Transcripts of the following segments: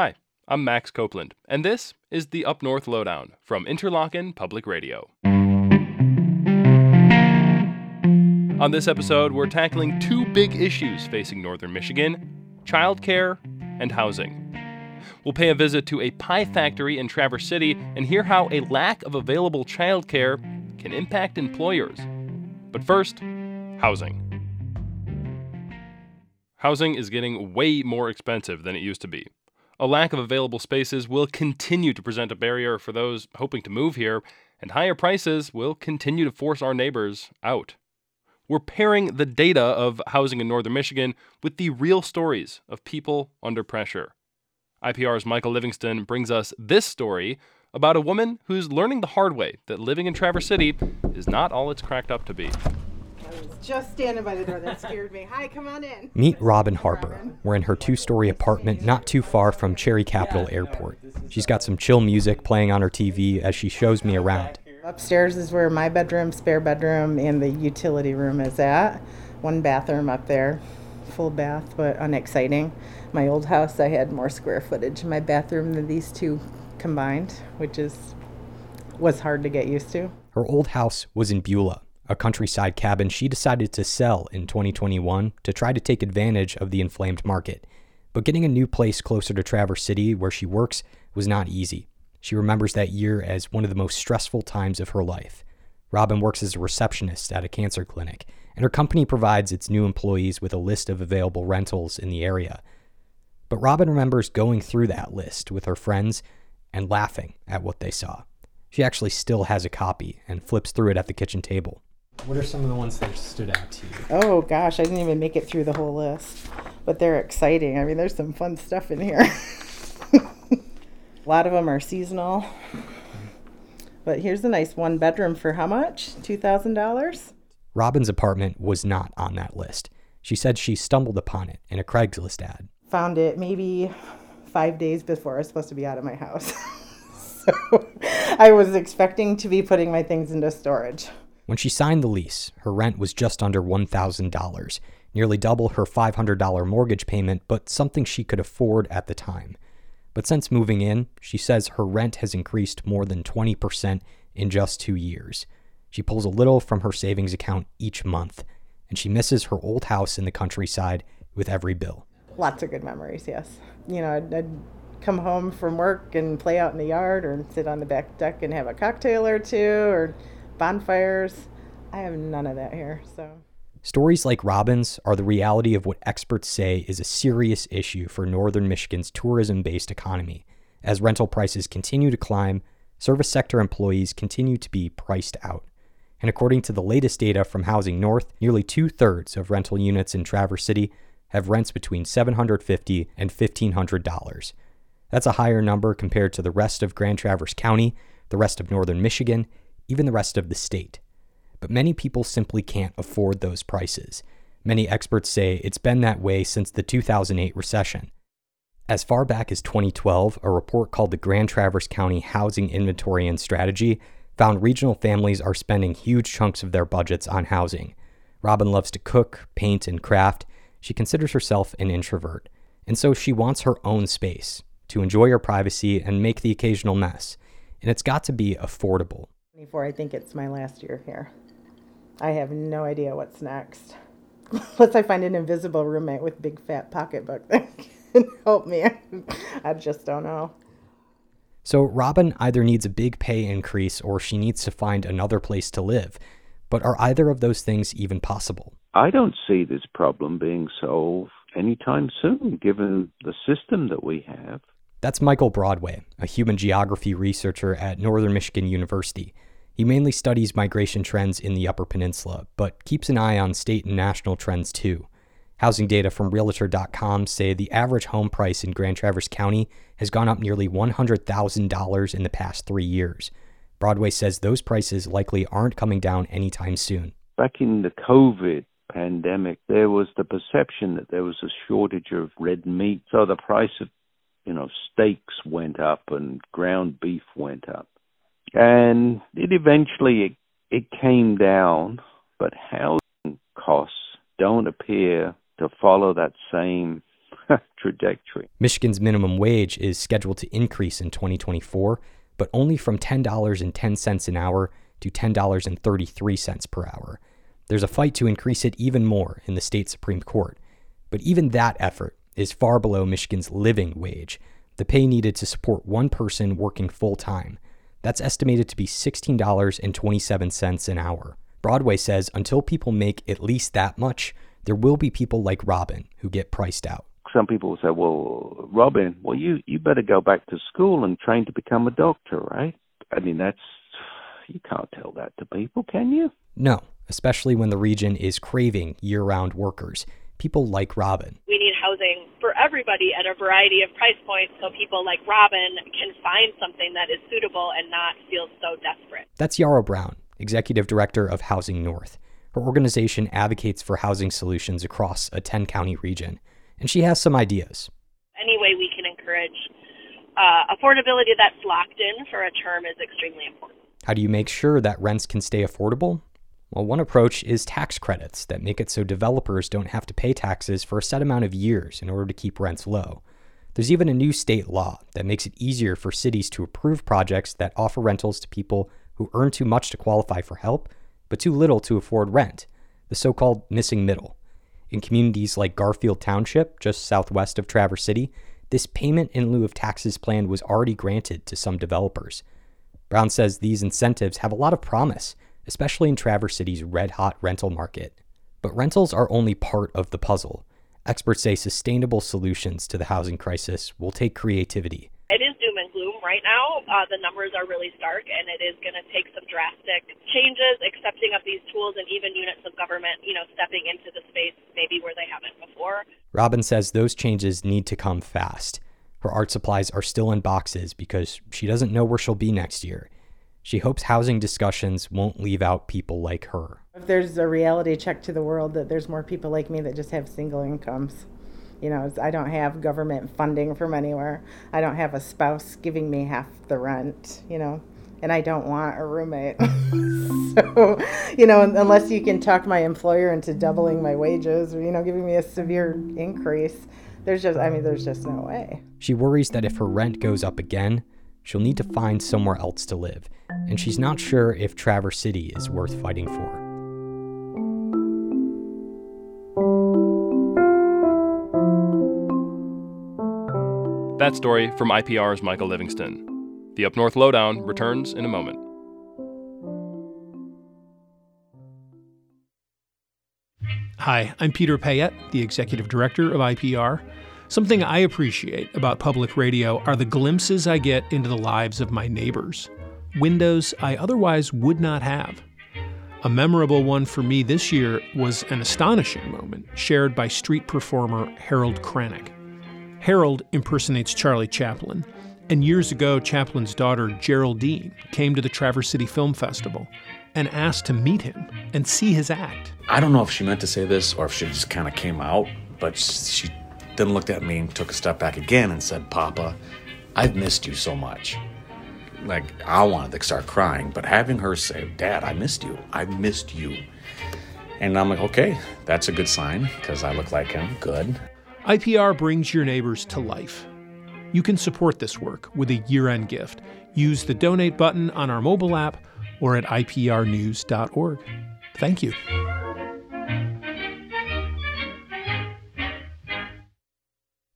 Hi, I'm Max Copeland, and this is the Up North Lowdown from Interlochen Public Radio. On this episode, we're tackling two big issues facing northern Michigan childcare and housing. We'll pay a visit to a pie factory in Traverse City and hear how a lack of available childcare can impact employers. But first, housing. Housing is getting way more expensive than it used to be. A lack of available spaces will continue to present a barrier for those hoping to move here, and higher prices will continue to force our neighbors out. We're pairing the data of housing in northern Michigan with the real stories of people under pressure. IPR's Michael Livingston brings us this story about a woman who's learning the hard way that living in Traverse City is not all it's cracked up to be. I was just standing by the door. That scared me. Hi, come on in. Meet Robin Harper. We're in her two story apartment not too far from Cherry Capital Airport. She's got some chill music playing on her TV as she shows me around. Upstairs is where my bedroom, spare bedroom, and the utility room is at. One bathroom up there, full bath, but unexciting. My old house, I had more square footage in my bathroom than these two combined, which is was hard to get used to. Her old house was in Beulah, a countryside cabin she decided to sell in 2021 to try to take advantage of the inflamed market. But getting a new place closer to Traverse City, where she works, was not easy. She remembers that year as one of the most stressful times of her life. Robin works as a receptionist at a cancer clinic, and her company provides its new employees with a list of available rentals in the area. But Robin remembers going through that list with her friends and laughing at what they saw. She actually still has a copy and flips through it at the kitchen table. What are some of the ones that stood out to you? Oh gosh, I didn't even make it through the whole list, but they're exciting. I mean, there's some fun stuff in here. a lot of them are seasonal. But here's a nice one bedroom for how much? $2,000? Robin's apartment was not on that list. She said she stumbled upon it in a Craigslist ad. Found it maybe five days before I was supposed to be out of my house. so I was expecting to be putting my things into storage. When she signed the lease, her rent was just under $1,000, nearly double her $500 mortgage payment, but something she could afford at the time. But since moving in, she says her rent has increased more than 20% in just two years. She pulls a little from her savings account each month, and she misses her old house in the countryside with every bill. Lots of good memories, yes. You know, I'd, I'd come home from work and play out in the yard or sit on the back deck and have a cocktail or two or bonfires. I have none of that here, so. Stories like Robin's are the reality of what experts say is a serious issue for northern Michigan's tourism based economy. As rental prices continue to climb, service sector employees continue to be priced out. And according to the latest data from Housing North, nearly two thirds of rental units in Traverse City have rents between 750 and $1,500. That's a higher number compared to the rest of Grand Traverse County, the rest of northern Michigan, even the rest of the state but many people simply can't afford those prices. Many experts say it's been that way since the 2008 recession. As far back as 2012, a report called the Grand Traverse County Housing Inventory and Strategy found regional families are spending huge chunks of their budgets on housing. Robin loves to cook, paint, and craft. She considers herself an introvert, and so she wants her own space to enjoy her privacy and make the occasional mess. And it's got to be affordable. 24, I think it's my last year here. I have no idea what's next. Unless I find an invisible roommate with big fat pocketbook that can help me. I just don't know. So Robin either needs a big pay increase or she needs to find another place to live. But are either of those things even possible? I don't see this problem being solved anytime soon, given the system that we have. That's Michael Broadway, a human geography researcher at Northern Michigan University. He mainly studies migration trends in the Upper Peninsula, but keeps an eye on state and national trends too. Housing data from Realtor.com say the average home price in Grand Traverse County has gone up nearly $100,000 in the past three years. Broadway says those prices likely aren't coming down anytime soon. Back in the COVID pandemic, there was the perception that there was a shortage of red meat, so the price of, you know, steaks went up and ground beef went up and it eventually it, it came down, but housing costs don't appear to follow that same trajectory. Michigan's minimum wage is scheduled to increase in 2024, but only from $10.10 an hour to $10.33 per hour. There's a fight to increase it even more in the state Supreme Court. But even that effort is far below Michigan's living wage, the pay needed to support one person working full time. That's estimated to be $16.27 an hour. Broadway says until people make at least that much, there will be people like Robin who get priced out. Some people will say, "Well, Robin, well you you better go back to school and train to become a doctor, right?" I mean, that's you can't tell that to people, can you? No, especially when the region is craving year-round workers, people like Robin. We need housing for everybody at a variety of price points so people like Robin can find something that is suitable and not feel so desperate. That's Yarrow Brown, Executive Director of Housing North. Her organization advocates for housing solutions across a 10 county region, and she has some ideas. Any way we can encourage uh, affordability that's locked in for a term is extremely important. How do you make sure that rents can stay affordable? Well, one approach is tax credits that make it so developers don't have to pay taxes for a set amount of years in order to keep rents low. There's even a new state law that makes it easier for cities to approve projects that offer rentals to people who earn too much to qualify for help, but too little to afford rent, the so called missing middle. In communities like Garfield Township, just southwest of Traverse City, this payment in lieu of taxes plan was already granted to some developers. Brown says these incentives have a lot of promise, especially in Traverse City's red hot rental market. But rentals are only part of the puzzle. Experts say sustainable solutions to the housing crisis will take creativity. It is doom and gloom right now. Uh, the numbers are really stark, and it is going to take some drastic changes, accepting of these tools, and even units of government, you know, stepping into the space maybe where they haven't before. Robin says those changes need to come fast. Her art supplies are still in boxes because she doesn't know where she'll be next year. She hopes housing discussions won't leave out people like her. If there's a reality check to the world that there's more people like me that just have single incomes. You know, I don't have government funding from anywhere. I don't have a spouse giving me half the rent, you know, and I don't want a roommate. so, you know, unless you can talk my employer into doubling my wages or, you know, giving me a severe increase, there's just, I mean, there's just no way. She worries that if her rent goes up again, she'll need to find somewhere else to live, and she's not sure if Traverse City is worth fighting for. That story from IPR's Michael Livingston. The Up North Lowdown returns in a moment. Hi, I'm Peter Payette, the Executive Director of IPR. Something I appreciate about public radio are the glimpses I get into the lives of my neighbors, windows I otherwise would not have. A memorable one for me this year was an astonishing moment shared by street performer Harold Kranick. Harold impersonates Charlie Chaplin, and years ago, Chaplin's daughter Geraldine came to the Traverse City Film Festival and asked to meet him and see his act. I don't know if she meant to say this or if she just kind of came out, but she then looked at me and took a step back again and said, Papa, I've missed you so much. Like, I wanted to start crying, but having her say, Dad, I missed you. I missed you. And I'm like, okay, that's a good sign because I look like him. Good. IPR brings your neighbors to life. You can support this work with a year end gift. Use the donate button on our mobile app or at iprnews.org. Thank you.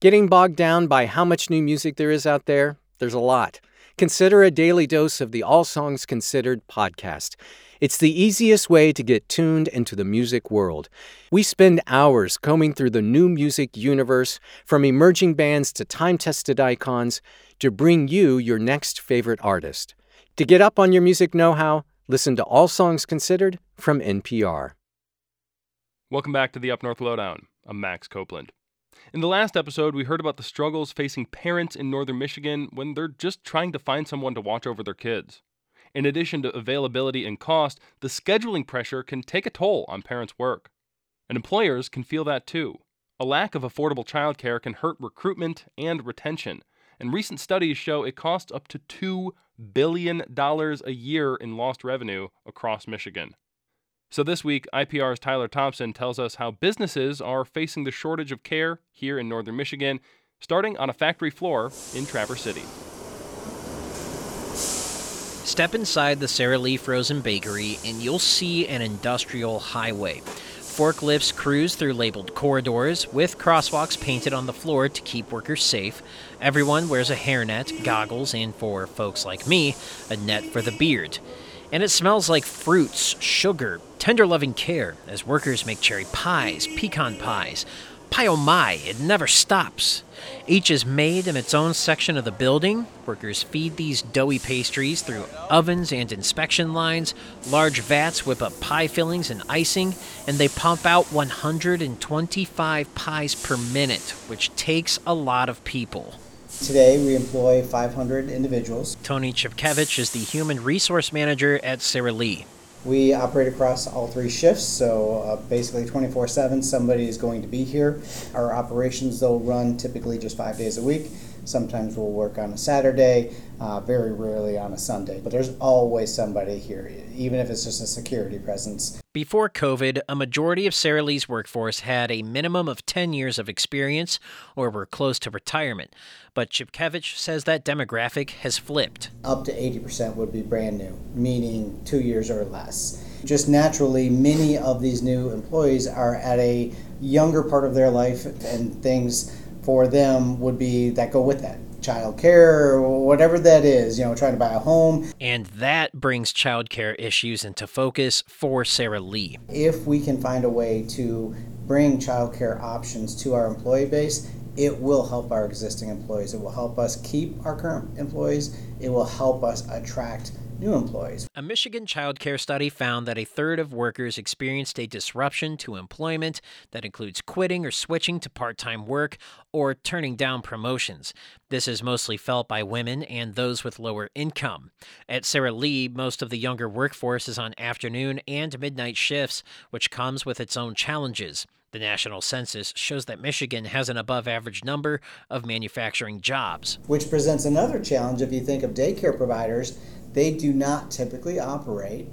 Getting bogged down by how much new music there is out there? There's a lot. Consider a daily dose of the All Songs Considered podcast. It's the easiest way to get tuned into the music world. We spend hours combing through the new music universe, from emerging bands to time tested icons, to bring you your next favorite artist. To get up on your music know how, listen to All Songs Considered from NPR. Welcome back to the Up North Lowdown. I'm Max Copeland. In the last episode, we heard about the struggles facing parents in northern Michigan when they're just trying to find someone to watch over their kids. In addition to availability and cost, the scheduling pressure can take a toll on parents' work. And employers can feel that too. A lack of affordable childcare can hurt recruitment and retention, and recent studies show it costs up to $2 billion a year in lost revenue across Michigan. So this week, IPR's Tyler Thompson tells us how businesses are facing the shortage of care here in northern Michigan, starting on a factory floor in Traverse City. Step inside the Sara Lee Frozen Bakery and you'll see an industrial highway. Forklifts cruise through labeled corridors with crosswalks painted on the floor to keep workers safe. Everyone wears a hairnet, goggles, and for folks like me, a net for the beard. And it smells like fruits, sugar, tender loving care as workers make cherry pies, pecan pies, Pie oh my, it never stops. Each is made in its own section of the building. Workers feed these doughy pastries through ovens and inspection lines. Large vats whip up pie fillings and icing, and they pump out 125 pies per minute, which takes a lot of people. Today, we employ 500 individuals. Tony Chipkevich is the human resource manager at Sara Lee. We operate across all three shifts, so uh, basically 24 7, somebody is going to be here. Our operations, though, run typically just five days a week. Sometimes we'll work on a Saturday, uh, very rarely on a Sunday, but there's always somebody here, even if it's just a security presence. Before COVID, a majority of Sara Lee's workforce had a minimum of 10 years of experience or were close to retirement. But Chipkevich says that demographic has flipped. Up to 80% would be brand new, meaning two years or less. Just naturally, many of these new employees are at a younger part of their life, and things for them would be that go with that child care or whatever that is, you know, trying to buy a home. And that brings child care issues into focus for Sara Lee. If we can find a way to bring child care options to our employee base, it will help our existing employees. It will help us keep our current employees. It will help us attract new employees. A Michigan child care study found that a third of workers experienced a disruption to employment that includes quitting or switching to part time work or turning down promotions. This is mostly felt by women and those with lower income. At Sara Lee, most of the younger workforce is on afternoon and midnight shifts, which comes with its own challenges. The national census shows that Michigan has an above average number of manufacturing jobs. Which presents another challenge if you think of daycare providers they do not typically operate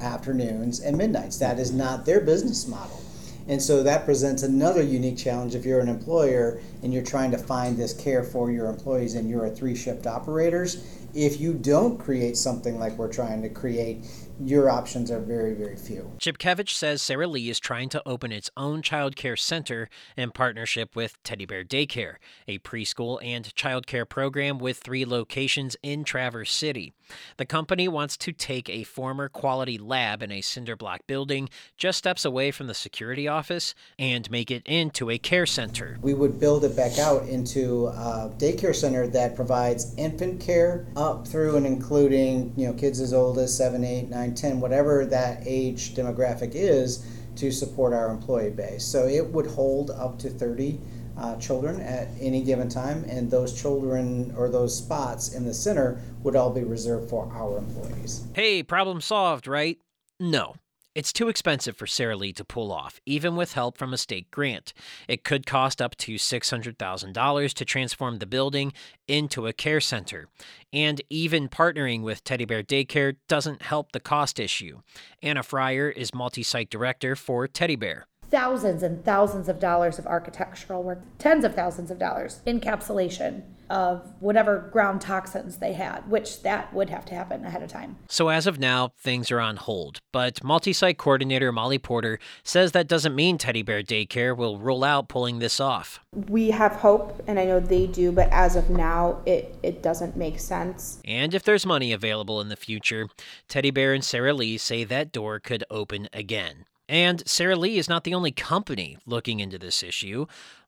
afternoons and midnights. That is not their business model. And so that presents another unique challenge if you're an employer and you're trying to find this care for your employees and you're a three shift operators. If you don't create something like we're trying to create, your options are very, very few. Chipkevich says Sara Lee is trying to open its own child care center in partnership with Teddy Bear Daycare, a preschool and child care program with three locations in Traverse City. The company wants to take a former quality lab in a cinder block building just steps away from the security office and make it into a care center. We would build it back out into a daycare center that provides infant care up through and including, you know, kids as old as 7, 8, 9, 10, whatever that age demographic is, to support our employee base. So it would hold up to 30 uh, children at any given time, and those children or those spots in the center would all be reserved for our employees. Hey, problem solved, right? No. It's too expensive for Sara Lee to pull off, even with help from a state grant. It could cost up to $600,000 to transform the building into a care center. And even partnering with Teddy Bear Daycare doesn't help the cost issue. Anna Fryer is multi site director for Teddy Bear thousands and thousands of dollars of architectural work, tens of thousands of dollars, encapsulation of whatever ground toxins they had, which that would have to happen ahead of time. So as of now, things are on hold. But multi-site coordinator Molly Porter says that doesn't mean Teddy Bear Daycare will roll out pulling this off. We have hope, and I know they do, but as of now, it, it doesn't make sense. And if there's money available in the future, Teddy Bear and Sara Lee say that door could open again. And Sara Lee is not the only company looking into this issue.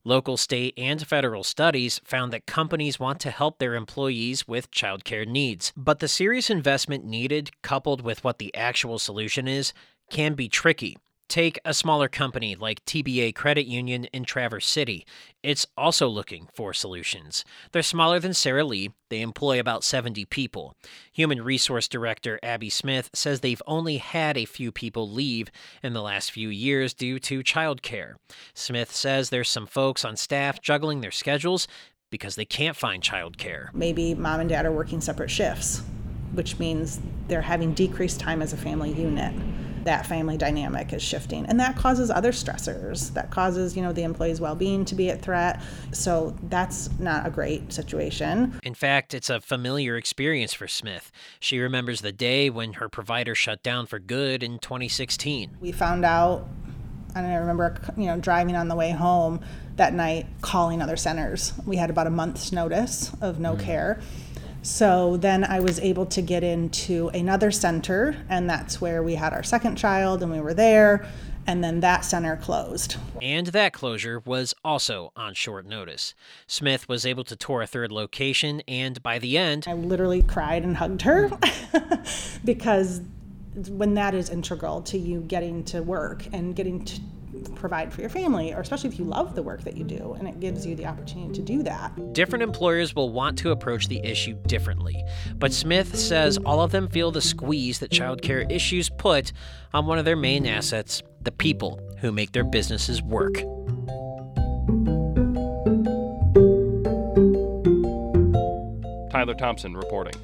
Local, state, and federal studies found that companies want to help their employees with childcare needs. But the serious investment needed, coupled with what the actual solution is, can be tricky. Take a smaller company like TBA Credit Union in Traverse City. It's also looking for solutions. They're smaller than Sara Lee. They employ about 70 people. Human Resource Director Abby Smith says they've only had a few people leave in the last few years due to childcare. Smith says there's some folks on staff juggling their schedules because they can't find childcare. Maybe mom and dad are working separate shifts, which means they're having decreased time as a family unit that family dynamic is shifting and that causes other stressors. That causes you know the employee's well-being to be at threat. So that's not a great situation. In fact it's a familiar experience for smith. She remembers the day when her provider shut down for good in 2016 we found out and i remember you know driving on the way home that night calling other centers. We had about a month's notice of no mm. care so then I was able to get into another center, and that's where we had our second child, and we were there. And then that center closed. And that closure was also on short notice. Smith was able to tour a third location, and by the end, I literally cried and hugged her because when that is integral to you getting to work and getting to provide for your family, or especially if you love the work that you do and it gives you the opportunity to do that. Different employers will want to approach the issue differently, but Smith says all of them feel the squeeze that childcare issues put on one of their main assets the people who make their businesses work. Tyler Thompson reporting.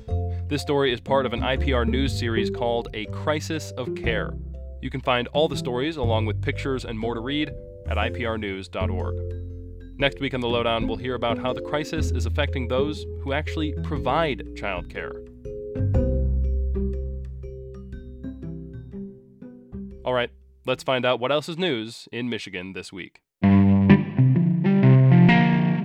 This story is part of an IPR news series called A Crisis of Care. You can find all the stories, along with pictures and more to read, at iprnews.org. Next week on The Lowdown, we'll hear about how the crisis is affecting those who actually provide childcare. All right, let's find out what else is news in Michigan this week.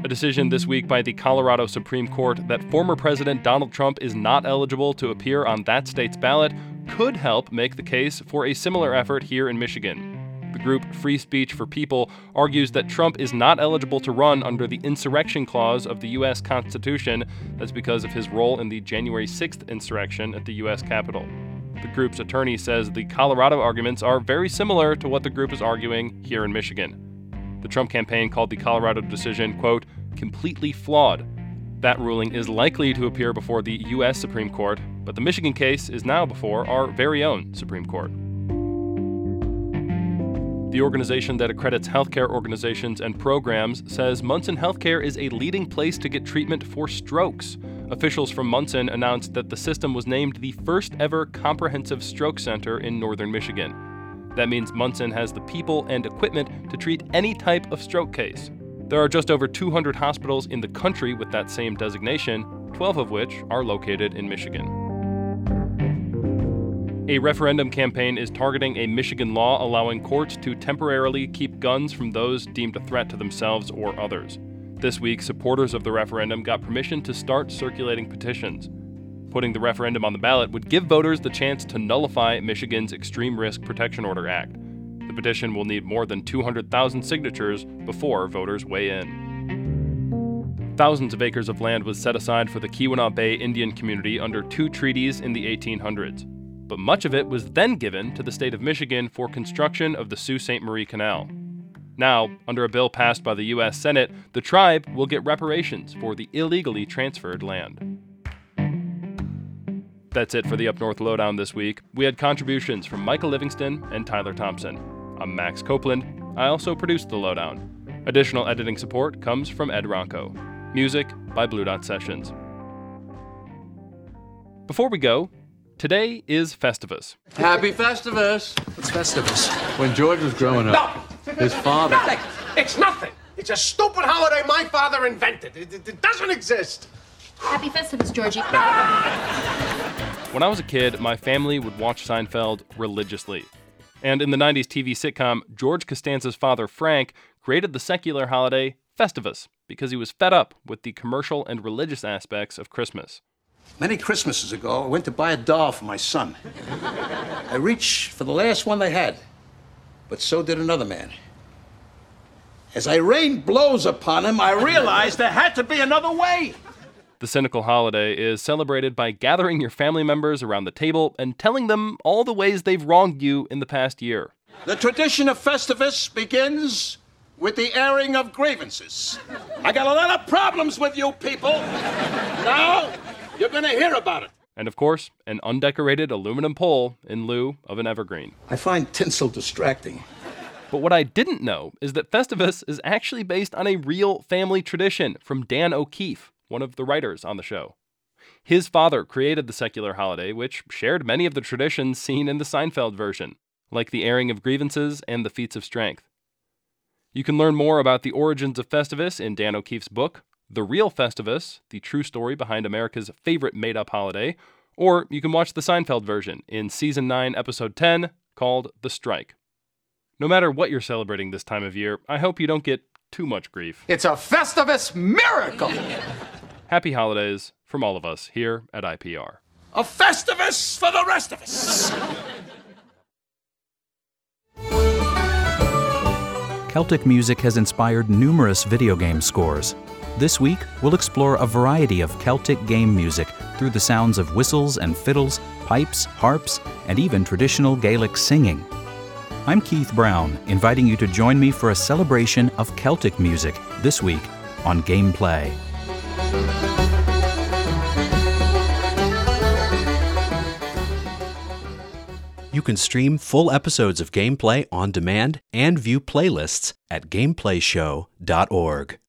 A decision this week by the Colorado Supreme Court that former President Donald Trump is not eligible to appear on that state's ballot could help make the case for a similar effort here in Michigan. The group Free Speech for People argues that Trump is not eligible to run under the insurrection clause of the U.S. Constitution. That's because of his role in the January 6th insurrection at the U.S. Capitol. The group's attorney says the Colorado arguments are very similar to what the group is arguing here in Michigan. The Trump campaign called the Colorado decision, quote, completely flawed. That ruling is likely to appear before the U.S. Supreme Court, but the Michigan case is now before our very own Supreme Court. The organization that accredits healthcare organizations and programs says Munson Healthcare is a leading place to get treatment for strokes. Officials from Munson announced that the system was named the first ever comprehensive stroke center in northern Michigan. That means Munson has the people and equipment to treat any type of stroke case. There are just over 200 hospitals in the country with that same designation, 12 of which are located in Michigan. A referendum campaign is targeting a Michigan law allowing courts to temporarily keep guns from those deemed a threat to themselves or others. This week, supporters of the referendum got permission to start circulating petitions. Putting the referendum on the ballot would give voters the chance to nullify Michigan's Extreme Risk Protection Order Act. The petition will need more than 200,000 signatures before voters weigh in. Thousands of acres of land was set aside for the Keweenaw Bay Indian community under two treaties in the 1800s but much of it was then given to the state of Michigan for construction of the Sault Ste. Marie Canal. Now, under a bill passed by the U.S. Senate, the tribe will get reparations for the illegally transferred land. That's it for the Up North Lowdown this week. We had contributions from Michael Livingston and Tyler Thompson. I'm Max Copeland. I also produced the Lowdown. Additional editing support comes from Ed Ronco. Music by Blue Dot Sessions. Before we go, Today is Festivus. Happy Festivus! What's Festivus? When George was growing up, no. his father. Nothing! It's nothing! It's a stupid holiday my father invented. It, it, it doesn't exist. Happy Festivus, Georgie. When I was a kid, my family would watch Seinfeld religiously. And in the 90s TV sitcom, George Costanza's father, Frank, created the secular holiday Festivus because he was fed up with the commercial and religious aspects of Christmas. Many Christmases ago, I went to buy a doll for my son. I reached for the last one they had, but so did another man. As I rained blows upon him, I realized there had to be another way. The cynical holiday is celebrated by gathering your family members around the table and telling them all the ways they've wronged you in the past year. The tradition of Festivus begins with the airing of grievances. I got a lot of problems with you people. Now, you're going to hear about it. And of course, an undecorated aluminum pole in lieu of an evergreen. I find tinsel distracting. But what I didn't know is that Festivus is actually based on a real family tradition from Dan O'Keefe, one of the writers on the show. His father created the secular holiday, which shared many of the traditions seen in the Seinfeld version. like the airing of grievances and the feats of strength. You can learn more about the origins of Festivus in Dan O'Keefe's book, The Real Festivus The True Story Behind America's Favorite Made Up Holiday, or you can watch the Seinfeld version in Season 9, Episode 10, called The Strike. No matter what you're celebrating this time of year, I hope you don't get too much grief. It's a Festivus miracle! Happy holidays from all of us here at IPR. A Festivus for the rest of us! Celtic music has inspired numerous video game scores. This week, we'll explore a variety of Celtic game music through the sounds of whistles and fiddles, pipes, harps, and even traditional Gaelic singing. I'm Keith Brown, inviting you to join me for a celebration of Celtic music this week on Gameplay. You can stream full episodes of Gameplay on demand and view playlists at gameplayshow.org.